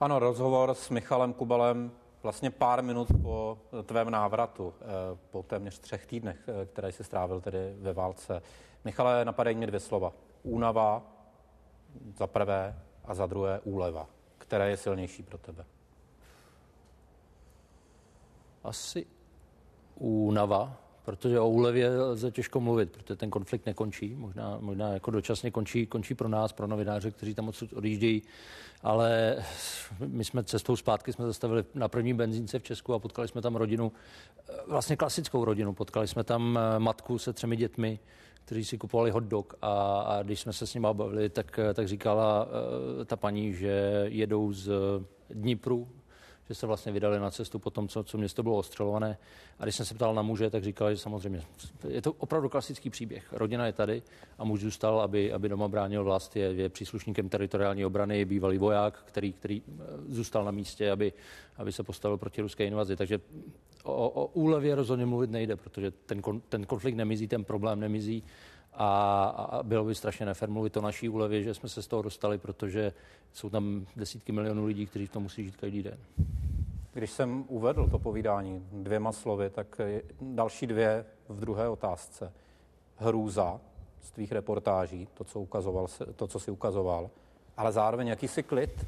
Ano, rozhovor s Michalem Kubalem vlastně pár minut po tvém návratu, eh, po téměř třech týdnech, eh, které jsi strávil tedy ve válce. Michale, napadají mě dvě slova. Únava za prvé a za druhé úleva. Které je silnější pro tebe? Asi únava, protože o úlevě lze těžko mluvit, protože ten konflikt nekončí. Možná, možná jako dočasně končí, končí pro nás, pro novináře, kteří tam odsud odjíždějí. Ale my jsme cestou zpátky jsme zastavili na první benzínce v Česku a potkali jsme tam rodinu, vlastně klasickou rodinu. Potkali jsme tam eh, matku se třemi dětmi, kteří si kupovali hot dog a, a když jsme se s nimi bavili, tak, tak říkala uh, ta paní, že jedou z Dnipru, že se vlastně vydali na cestu po tom, co, co město bylo ostřelované. A když jsem se ptal na muže, tak říkali, že samozřejmě je to opravdu klasický příběh. Rodina je tady a muž zůstal, aby, aby doma bránil vlast, je, je příslušníkem teritoriální obrany, je bývalý voják, který, který eh, zůstal na místě, aby, aby se postavil proti ruské invazi. Takže o, o úlevě rozhodně mluvit nejde, protože ten, ten konflikt nemizí, ten problém nemizí a, a bylo by strašně nefér mluvit o naší úlevě, že jsme se z toho dostali, protože jsou tam desítky milionů lidí, kteří to musí žít každý den. Když jsem uvedl to povídání dvěma slovy, tak další dvě v druhé otázce. Hrůza z tvých reportáží, to, co, ukazoval, to, co jsi ukazoval, ale zároveň jakýsi klid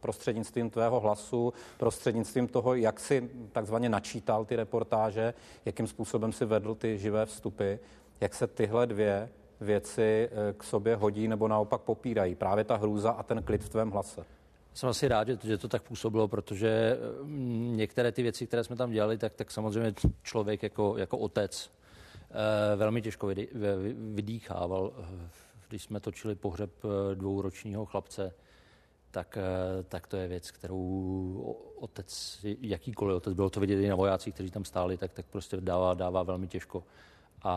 prostřednictvím tvého hlasu, prostřednictvím toho, jak si takzvaně načítal ty reportáže, jakým způsobem si vedl ty živé vstupy, jak se tyhle dvě věci eh, k sobě hodí nebo naopak popírají. Právě ta hrůza a ten klid v tvém hlase. Jsem asi rád, že to, tak působilo, protože mm, některé ty věci, které jsme tam dělali, tak, tak samozřejmě člověk jako, jako otec eh, velmi těžko vydý, vydýchával. Když jsme točili pohřeb eh, dvouročního chlapce, tak, tak to je věc, kterou otec, jakýkoliv otec, bylo to vidět i na vojácích, kteří tam stáli, tak, tak prostě dává, dává velmi těžko. A,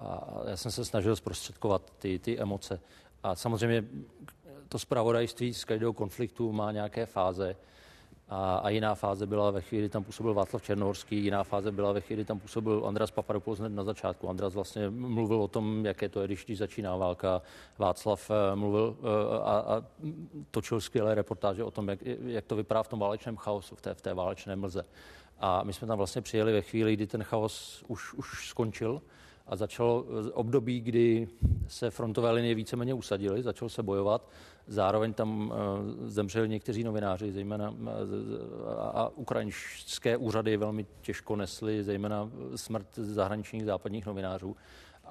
a já jsem se snažil zprostředkovat ty, ty emoce. A samozřejmě to zpravodajství z každého konfliktu má nějaké fáze. A, a jiná fáze byla ve chvíli, kdy tam působil Václav Černohorský, jiná fáze byla ve chvíli, kdy tam působil Andras Papadopoulos na začátku. Andras vlastně mluvil o tom, jaké to je, když, když začíná válka. Václav eh, mluvil eh, a, a točil skvělé reportáže o tom, jak, jak to vypadá v tom válečném chaosu, v té, v té válečné mlze. A my jsme tam vlastně přijeli ve chvíli, kdy ten chaos už, už skončil a začalo období, kdy se frontové linie víceméně usadily, začalo se bojovat. Zároveň tam uh, zemřeli někteří novináři, zejména uh, a ukrajinské úřady velmi těžko nesly, zejména smrt zahraničních západních novinářů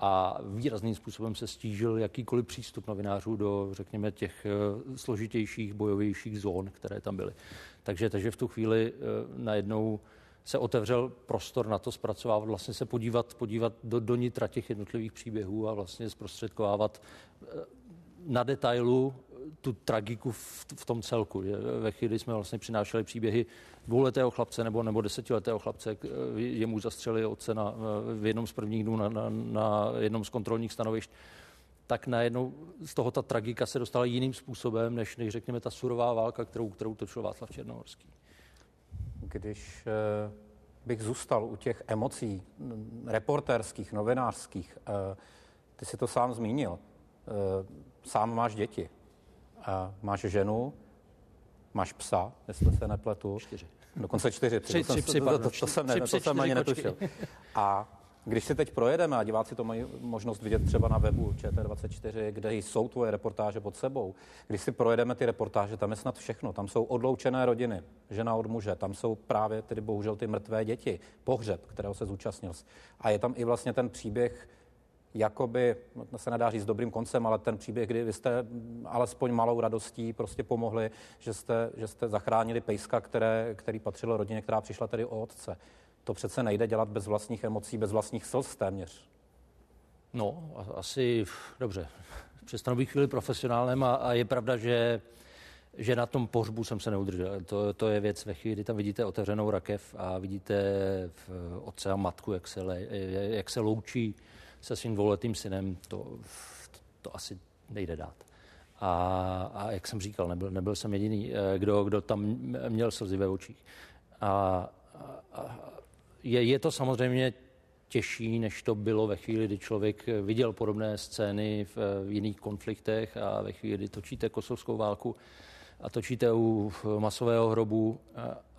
a výrazným způsobem se stížil jakýkoliv přístup novinářů do, řekněme, těch uh, složitějších, bojovějších zón, které tam byly. Takže, takže v tu chvíli najednou se otevřel prostor na to zpracovávat, vlastně se podívat, podívat do, do nitra těch jednotlivých příběhů a vlastně zprostředkovávat eh, na detailu tu tragiku v, v tom celku. Ve chvíli jsme vlastně přinášeli příběhy dvouletého chlapce nebo, nebo desetiletého chlapce, jemu zastřeli otce na, v jednom z prvních dnů na, na, na jednom z kontrolních stanovišť, tak najednou z toho ta tragika se dostala jiným způsobem, než, než řekněme ta surová válka, kterou, kterou točil Václav Černohorský když eh, bych zůstal u těch emocí reportérských, novinářských, eh, ty si to sám zmínil. Eh, sám máš děti, máš ženu, máš psa, jestli se nepletu. Čtyři. Dokonce čtyři. Tři, tři, tři, to, to, to, to, jsem, ne, to jsem ani netušil. A když si teď projedeme, a diváci to mají možnost vidět třeba na webu ČT24, kde jsou tvoje reportáže pod sebou, když si projedeme ty reportáže, tam je snad všechno. Tam jsou odloučené rodiny, žena od muže, tam jsou právě tedy bohužel ty mrtvé děti, pohřeb, kterého se zúčastnil. A je tam i vlastně ten příběh, jakoby, no, se nedá říct dobrým koncem, ale ten příběh, kdy vy jste alespoň malou radostí prostě pomohli, že jste, že jste zachránili pejska, které, který patřil rodině, která přišla tedy o otce. To přece nejde dělat bez vlastních emocí, bez vlastních slz téměř. No, asi dobře. Přestanu být chvíli profesionálem a, a je pravda, že že na tom pohřbu jsem se neudržel. To, to je věc ve chvíli, kdy tam vidíte otevřenou rakev a vidíte otce a matku, jak se, le, jak se loučí se svým dvouletým synem, to, to, asi nejde dát. A, a jak jsem říkal, nebyl, nebyl jsem jediný, eh, kdo, kdo tam měl slzy ve očích. A, a, a je, je to samozřejmě těžší, než to bylo ve chvíli, kdy člověk viděl podobné scény v, v jiných konfliktech a ve chvíli, kdy točíte kosovskou válku. a točíte u masového hrobu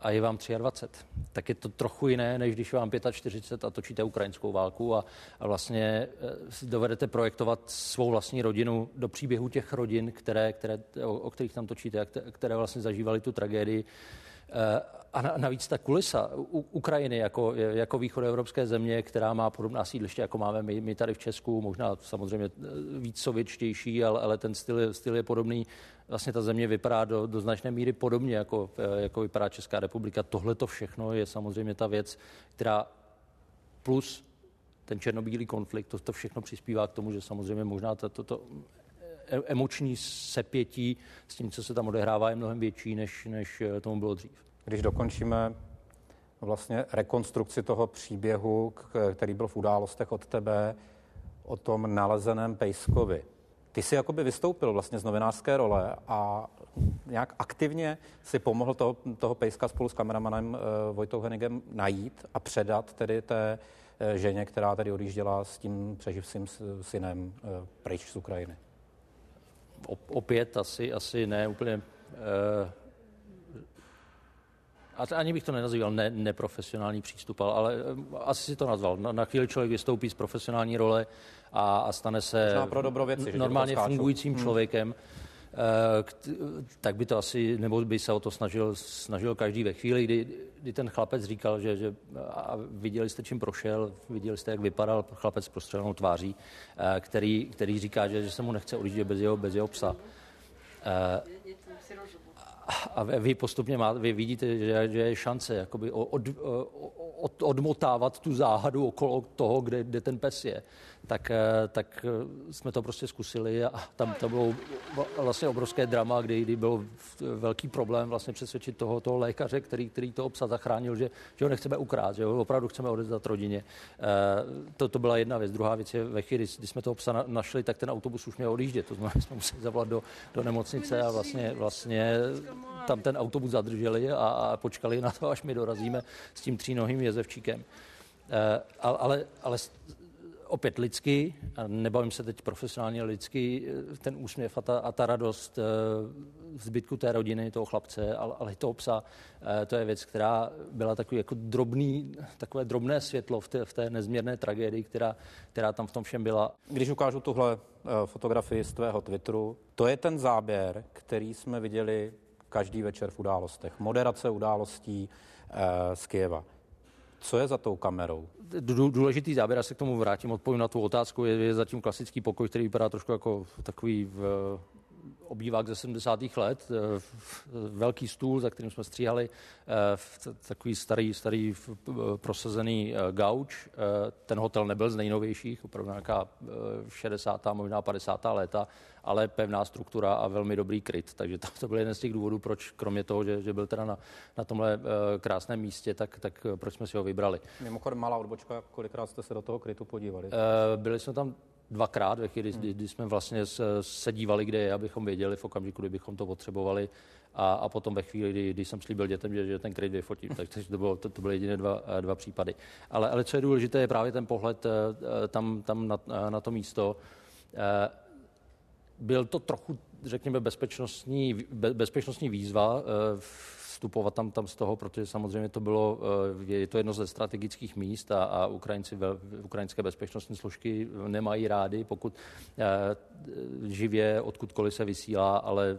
a je vám 23, tak je to trochu jiné, než když vám 45 a točíte ukrajinskou válku a, a vlastně si dovedete projektovat svou vlastní rodinu do příběhu těch rodin, které, které, o, o kterých tam točíte, které vlastně zažívali tu tragédii a navíc ta kulisa u Ukrajiny jako, jako východoevropské země, která má podobná sídliště, jako máme my, my tady v Česku, možná samozřejmě eh, víc sovětštější, ale, ale ten styl, styl je podobný. Vlastně ta země vypadá do, do značné míry podobně, jako, eh, jako vypadá Česká republika. Tohle to všechno je samozřejmě ta věc, která plus ten černobílý konflikt, to, to všechno přispívá k tomu, že samozřejmě možná to, to, to e, emoční sepětí s tím, co se tam odehrává, je mnohem větší, než, než eh, tomu bylo dřív když dokončíme vlastně rekonstrukci toho příběhu, který byl v událostech od tebe, o tom nalezeném Pejskovi. Ty jsi jakoby vystoupil vlastně z novinářské role a nějak aktivně si pomohl toho, toho Pejska spolu s kameramanem uh, Vojtou Henigem najít a předat tedy té uh, ženě, která tady odjížděla s tím přeživším synem uh, pryč z Ukrajiny. Opět asi, asi ne úplně uh a ani bych to nenazýval ne, neprofesionální přístup, ale eh, asi si to nazval. Na, na chvíli člověk vystoupí z profesionální role a, a stane se pro věci, normálně fungujícím hmm. člověkem. Uh, tak by to asi, nebo by se o to snažil, snažil každý ve chvíli, kdy, kdy ten chlapec říkal, že, že a viděli jste, čím prošel, viděli jste, jak vypadal chlapec s prostřelenou tváří, uh, který, který říká, že, že se mu nechce odjíždět bez jeho, bez jeho psa. Uh, a vy postupně máte, vy vidíte, že, že je šance jakoby od, od, odmotávat tu záhadu okolo toho, kde, kde ten pes je tak, eh, tak eh, jsme to prostě zkusili a tam to bylo vlastně obrovské drama, kdy, kdy byl velký problém vlastně přesvědčit toho, toho lékaře, který, který to obsah zachránil, že, že ho nechceme ukrát, že ho opravdu chceme odezdat rodině. Eh, to, to byla jedna věc. Druhá věc je, ve chvíli, kdy jsme toho psa našli, tak ten autobus už měl odjíždět. To znamená, jsme museli zavolat do, do nemocnice a vlastně, vlastně tam ten autobus zadrželi a, a počkali na to, až my dorazíme s tím třínohým jezevčíkem. ale, ale opět lidsky, a nebavím se teď profesionálně lidsky, ten úsměv a ta, a ta radost eh, zbytku té rodiny, toho chlapce, ale, ale toho psa, eh, to je věc, která byla takový jako drobný, takové drobné světlo v té, v té nezměrné tragédii, která, která tam v tom všem byla. Když ukážu tuhle eh, fotografii z tvého Twitteru, to je ten záběr, který jsme viděli každý večer v událostech. Moderace událostí z Kieva. Co je za tou kamerou? Důležitý záběr, já se k tomu vrátím, odpovím na tu otázku, je, je zatím klasický pokoj, který vypadá trošku jako takový v, obývák ze 70. let, eh, velký stůl, za kterým jsme stříhali, eh, takový starý, starý prosazený eh, gauč. Ten hotel nebyl z nejnovějších, opravdu nějaká 60. možná 50. léta, ale pevná struktura a velmi dobrý kryt. Takže to, to byl jeden z těch důvodů, proč kromě toho, že, že byl teda na, na tomhle krásném místě, tak, tak proč jsme si ho vybrali. Mimochodem malá odbočka, kolikrát jste se do toho krytu podívali? Byli jsme tam dvakrát, ve chvíli, kdy, kdy jsme vlastně se dívali, kde je, abychom věděli v okamžiku, kdybychom to potřebovali. A, a potom ve chvíli, kdy, kdy jsem slíbil dětem, že, že ten kryt vyfotím. Takže to, bylo, to, to byly jediné dva, dva případy. Ale, ale co je důležité, je právě ten pohled eh, eh, tam, tam na, na to místo. Eh, byl to trochu, řekněme, bezpečnostní, bezpečnostní výzva vstupovat tam, tam z toho, protože samozřejmě to bylo, eh, je to jedno ze strategických míst a, a Ukrajinci, ukrajinské bezpečnostní složky nemají rády, pokud eh, živě odkudkoliv se vysílá, ale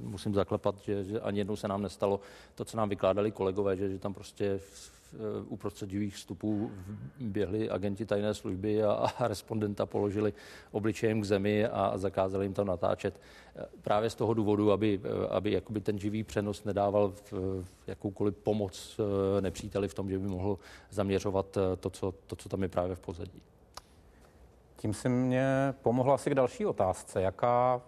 musím zaklepat, že, že ani jednou se nám nestalo to, co nám vykládali kolegové, že, že tam prostě uprostřed živých vstupů běhli agenti tajné služby a, a respondenta položili obličejem k zemi a zakázali jim tam natáčet. Právě z toho důvodu, aby, aby jakoby ten živý přenos nedával v, jakoukoliv pomoc eh, nepříteli v tom, že by mohl zaměřovat eh, to, co, to, co tam je právě v pozadí. Tím si mě pomohla asi k další otázce. Jaká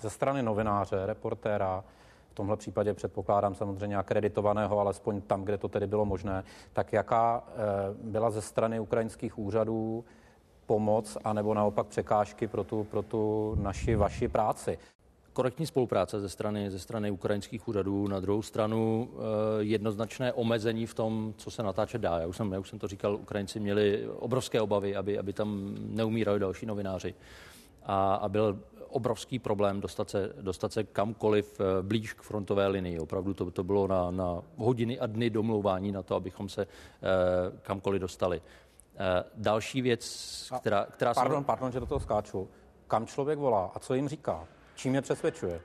ze strany novináře, reportéra, v tomhle případě předpokládám samozřejmě akreditovaného, alespoň tam, kde to tedy bylo možné, tak jaká eh, byla ze strany ukrajinských úřadů pomoc anebo naopak překážky pro tu, pro tu naši, vaši práci? korektní spolupráce ze strany, ze strany ukrajinských úřadů, na druhou stranu eh, jednoznačné omezení v tom, co se natáčet dá. Já už jsem, já už jsem to říkal, Ukrajinci měli obrovské obavy, aby, aby tam neumírali další novináři. A, a byl obrovský problém dostat se, dostat se kamkoliv blíž k frontové linii. Opravdu to, to bylo na, na hodiny a dny domlouvání na to, abychom se kamkoliv dostali. Další věc, která... která pardon, jsem... pardon, že do toho skáču. Kam člověk volá a co jim říká? Čím je přesvědčuje?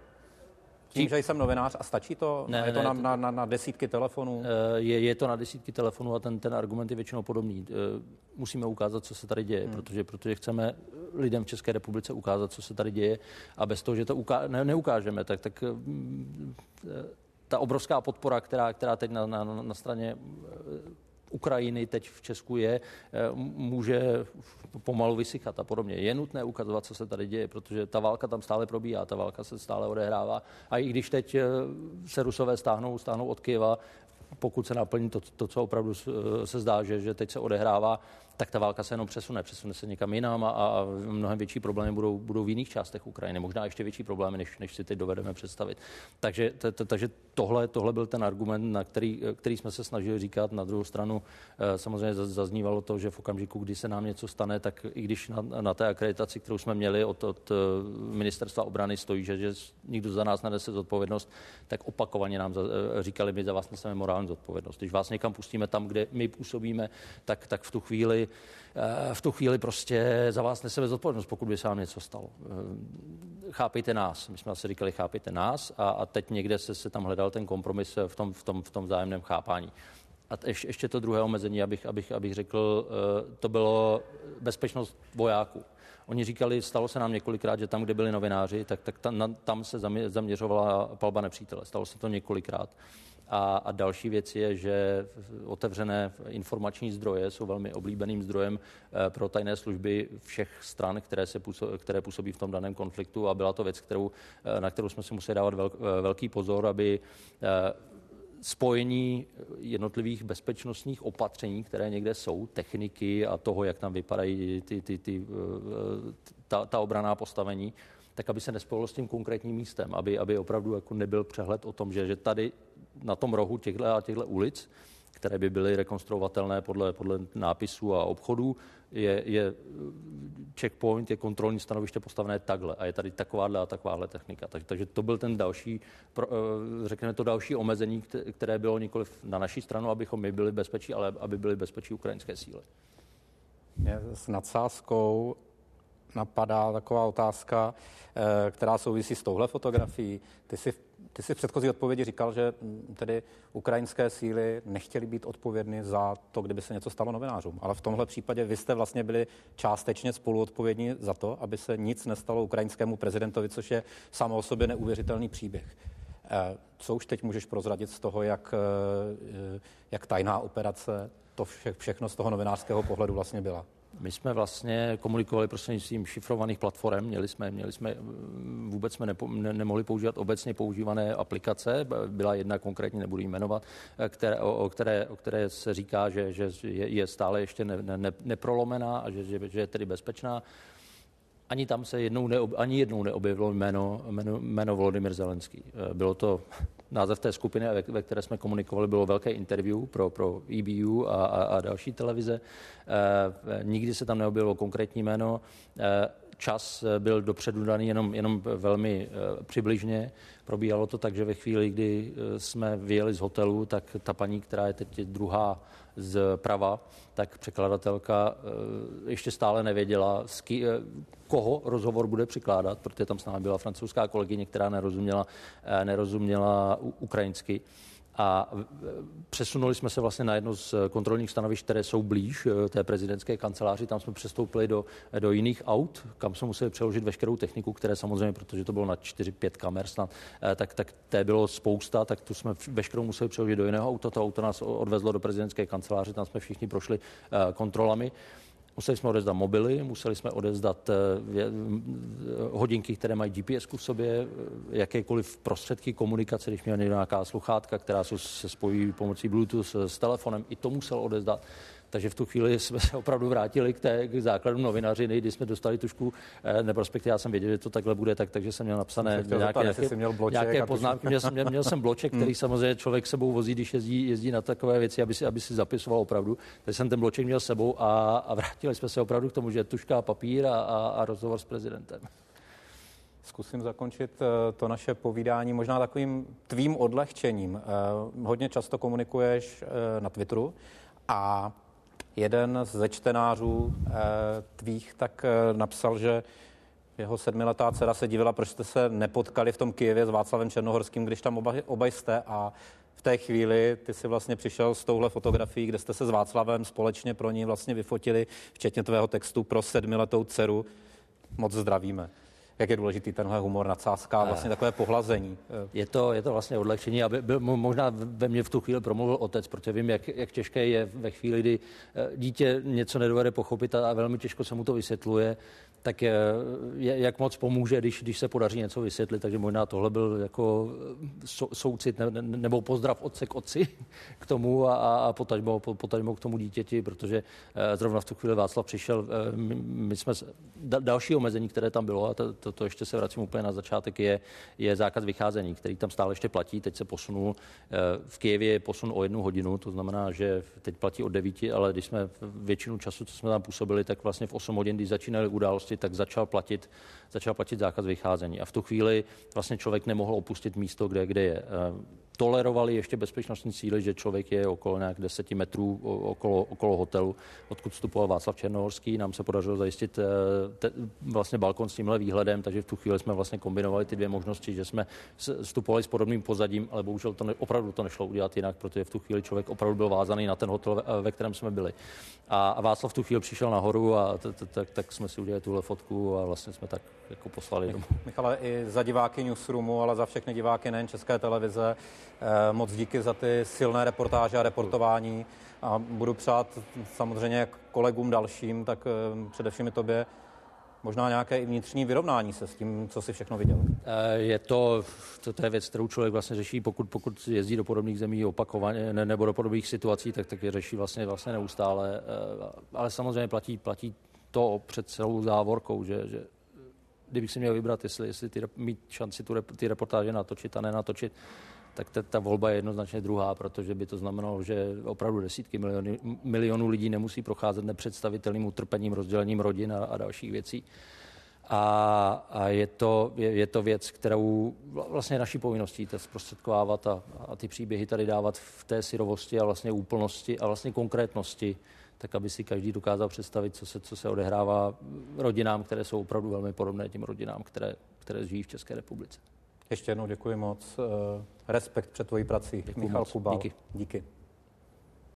Tím, že jsem novinář a stačí to? Ne, je to ne, na, na, na, na desítky telefonů? Eh, je, je to na desítky telefonů a ten, ten argument je většinou podobný. Eh, musíme ukázat, co se tady děje, hmm. protože, protože chceme lidem v České republice ukázat, co se tady děje a bez toho, že to uká- ne, neukážeme, tak, tak eh, ta obrovská podpora, která, která teď na, na, na straně Ukrajiny teď v Česku je, eh, může pomalu vysychat a podobně. Je nutné ukazovat, co se tady děje, protože ta válka tam stále probíhá, ta válka se stále odehrává. A i když teď eh, se Rusové stáhnou, stáhnou od Kyjeva, pokud se naplní to, to co opravdu se zdá, že, že teď se odehrává, tak ta válka se jenom přesune, přesune se někam jinam a, a mnohem větší problémy budou, budou v jiných částech Ukrajiny, možná ještě větší problémy, než, než si teď dovedeme představit. Takže, t, t, takže tohle, tohle byl ten argument, na který, který jsme se snažili říkat. Na druhou stranu eh, samozřejmě zaznívalo to, že v okamžiku, kdy se nám něco stane, tak i když na, na té akreditaci, kterou jsme měli od, od eh, ministerstva obrany, stojí, že, že nikdo za nás nenese zodpovědnost, tak opakovaně nám za, eh, říkali, my za vás neseme morální zodpovědnost. Když vás někam pustíme tam, kde my působíme, tak, tak v tu chvíli Eh, v tu chvíli prostě za vás neseme zodpovědnost, pokud by se vám něco stalo. Eh, chápejte nás. My jsme asi říkali, chápejte nás a, a teď někde se, se tam hledal ten kompromis v tom, v tom, v tom vzájemném chápání. A ještě, ještě to druhé omezení, abych, abych, abych řekl, eh, to bylo bezpečnost vojáků. Oni říkali, stalo se nám několikrát, že tam, kde byli novináři, tak, tak tam, tam se zaměřovala palba nepřítele. Stalo se to několikrát. A, a další věc je, že otevřené informační zdroje jsou velmi oblíbeným zdrojem eh, pro tajné služby všech stran, které, se působí, které působí v tom daném konfliktu a byla to věc, kterou, eh, na kterou jsme si museli dávat eh, velký pozor, aby spojení jednotlivých bezpečnostních opatření, které někde jsou, techniky a toho, jak tam vypadají ty, ty, ty, ta, ta obraná postavení, tak aby se nespojilo s tím konkrétním místem, aby, aby opravdu jako nebyl přehled o tom, že, že tady na tom rohu těchto a těchto ulic, které by byly rekonstruovatelné podle, podle nápisů a obchodů, je, je checkpoint, je kontrolní stanoviště postavené takhle a je tady takováhle a takováhle technika. Tak, takže to byl ten další, eh, řekněme to další omezení, které bylo nikoli na naší stranu, abychom my byli bezpečí, ale aby byly bezpečí ukrajinské síly. S nadsázkou napadá taková otázka, eh, která souvisí s touhle fotografií. Ty si, ty si v předchozí odpovědi říkal, že mm, tedy ukrajinské síly nechtěly být odpovědny za to, kdyby se něco stalo novinářům. Ale v tomhle případě vy jste vlastně byli částečně spoluodpovědní za to, aby se nic nestalo ukrajinskému prezidentovi, což je samo o sobě neuvěřitelný příběh. Eh, co už teď můžeš prozradit z toho, jak, eh, jak tajná operace to vše, všechno z toho novinářského pohledu vlastně byla? My jsme vlastně komunikovali prostřednictvím šifrovaných platform. Měli jsme, měli jsme vůbec jsme nepo, ne, nemohli používat obecně používané aplikace. Byla jedna konkrétně, nebudu jmenovat, které, o, o, které, o které se říká, že, že je, je stále ještě ne, ne, neprolomená a že, že, že je tedy bezpečná. Ani tam se jednou neob, ani jednou neobjevilo jméno, jméno, jméno Volodymyr Zelenský. Bylo to název té skupiny, ve, ve které jsme komunikovali, bylo velké interview pro, pro EBU a, a, a další televize. E, nikdy se tam neobjevilo konkrétní jméno. E, čas byl dopředu daný jenom, jenom velmi e, přibližně. Probíhalo to tak, že ve chvíli, kdy jsme vyjeli z hotelu, tak ta paní, která je teď druhá z prava, tak překladatelka ještě stále nevěděla, koho rozhovor bude přikládat, protože tam s námi byla francouzská kolegyně, která nerozuměla, eh, nerozuměla ukrajinsky. A přesunuli jsme se vlastně na jedno z kontrolních stanovišť, které jsou blíž eh, té prezidentské kanceláři. Tam jsme přestoupili do, do jiných aut, kam jsme museli přeložit veškerou techniku, které samozřejmě, protože to bylo na 4-5 kamer snad, tak, tak té bylo spousta, tak tu jsme veškerou museli přeložit do jiného auta. To auto nás odvezlo do prezidentské kanceláře, tam jsme všichni prošli kontrolami. Museli jsme odezdat mobily, museli jsme odezdat eh, hodinky, které mají GPS v sobě, eh, jakékoliv prostředky komunikace, když měl nějaká sluchátka, která se spojí pomocí Bluetooth s telefonem, i to musel odezdat. Takže v tu chvíli jsme se opravdu vrátili k, té, k základu novinařiny, kdy jsme dostali tušku, eh, nebo respektive já jsem věděl, že to takhle bude, tak, takže jsem měl napsané jsem nějaké, zeptat, nějaké, měl nějaké poznámky. Měl jsem, měl, měl jsem bloček, který hmm. samozřejmě člověk sebou vozí, když jezdí, jezdí na takové věci, aby si, aby si zapisoval opravdu. Takže jsem ten bloček měl sebou a, a vrátili jsme se opravdu k tomu, že tuška, papír a, a, a rozhovor s prezidentem. Zkusím zakončit eh, to naše povídání možná takovým tvým odlehčením. Eh, hodně často komunikuješ na Twitteru a jeden ze čtenářů tvých tak napsal, že jeho sedmiletá dcera se divila, proč jste se nepotkali v tom Kijevě s Václavem Černohorským, když tam oba, oba jste a v té chvíli ty si vlastně přišel s touhle fotografií, kde jste se s Václavem společně pro ní vlastně vyfotili, včetně tvého textu pro sedmiletou dceru. Moc zdravíme jak je důležitý tenhle humor, nadsázka, vlastně takové pohlazení. Je to, je to vlastně odlehčení, aby byl, možná ve mně v tu chvíli promluvil otec, protože vím, jak, jak těžké je ve chvíli, kdy eh, dítě něco nedovede pochopit a velmi těžko se mu to vysvětluje, tak je, jak moc pomůže, když, když se podaří něco vysvětlit. Takže možná tohle byl jako soucit ne, nebo pozdrav otce k otci k tomu a, a potažmo, potažmo k tomu dítěti, protože eh, zrovna v tu chvíli Václav přišel. Eh, my, my jsme, další omezení, které tam bylo, a to, to, ještě se vracím úplně na začátek, je, je zákaz vycházení, který tam stále ještě platí. Teď se posunul, eh, v Kijevě je posun o jednu hodinu, to znamená, že teď platí od devíti, ale když jsme většinu času, co jsme tam působili, tak vlastně v 8 hodin, když začínaly události, tak začal platit, začal platit zákaz vycházení. A v tu chvíli vlastně člověk nemohl opustit místo, kde, kde je. Eh, tolerovali ještě bezpečnostní síly, že člověk je okolo nějak 10 metrů okolo, okolo hotelu, odkud vstupoval Václav Černohorský. Nám se podařilo zajistit eh, te, vlastně balkon s tímhle výhledem, takže v tu chvíli jsme vlastně kombinovali ty dvě možnosti, že jsme vstupovali s podobným pozadím, ale bohužel to ne, opravdu to nešlo udělat jinak, protože v tu chvíli člověk opravdu byl vázaný na ten hotel, ve kterém jsme byli. A, Václav v tu chvíli přišel nahoru a tak, tak jsme si udělali tuhle fotku a vlastně jsme tak jako poslali domů. Michale, i za diváky Newsroomu, ale za všechny diváky nejen České televize, Eh, moc díky za ty silné reportáže a reportování a budu přát samozřejmě kolegům dalším, tak eh, především i tobě možná nějaké i vnitřní vyrovnání se s tím, co si všechno viděl. Eh, je to, to, to je věc, kterou člověk vlastně řeší, pokud, pokud jezdí do podobných zemí opakovaně ne, nebo do podobných situací, tak, tak je řeší vlastně, vlastně neustále. Ale samozřejmě platí, platí to před celou závorkou, že, že kdybych si měl vybrat, jestli, jestli ty, mít šanci tu, ty reportáže natočit a nenatočit, tak ta, ta volba je jednoznačně druhá, protože by to znamenalo, že opravdu desítky miliony, milionů lidí nemusí procházet nepředstavitelným utrpením, rozdělením rodin a, a dalších věcí. A, a je, to, je, je to věc, kterou vlastně naší povinností to zprostředkovávat a, a ty příběhy tady dávat v té syrovosti a vlastně úplnosti a vlastně konkrétnosti, tak aby si každý dokázal představit, co se, co se odehrává rodinám, které jsou opravdu velmi podobné těm rodinám, které, které žijí v České republice. Ještě jednou děkuji moc. Eh, respekt před tvojí prací. Děkuji Michal moc. Kubal. Díky. Díky.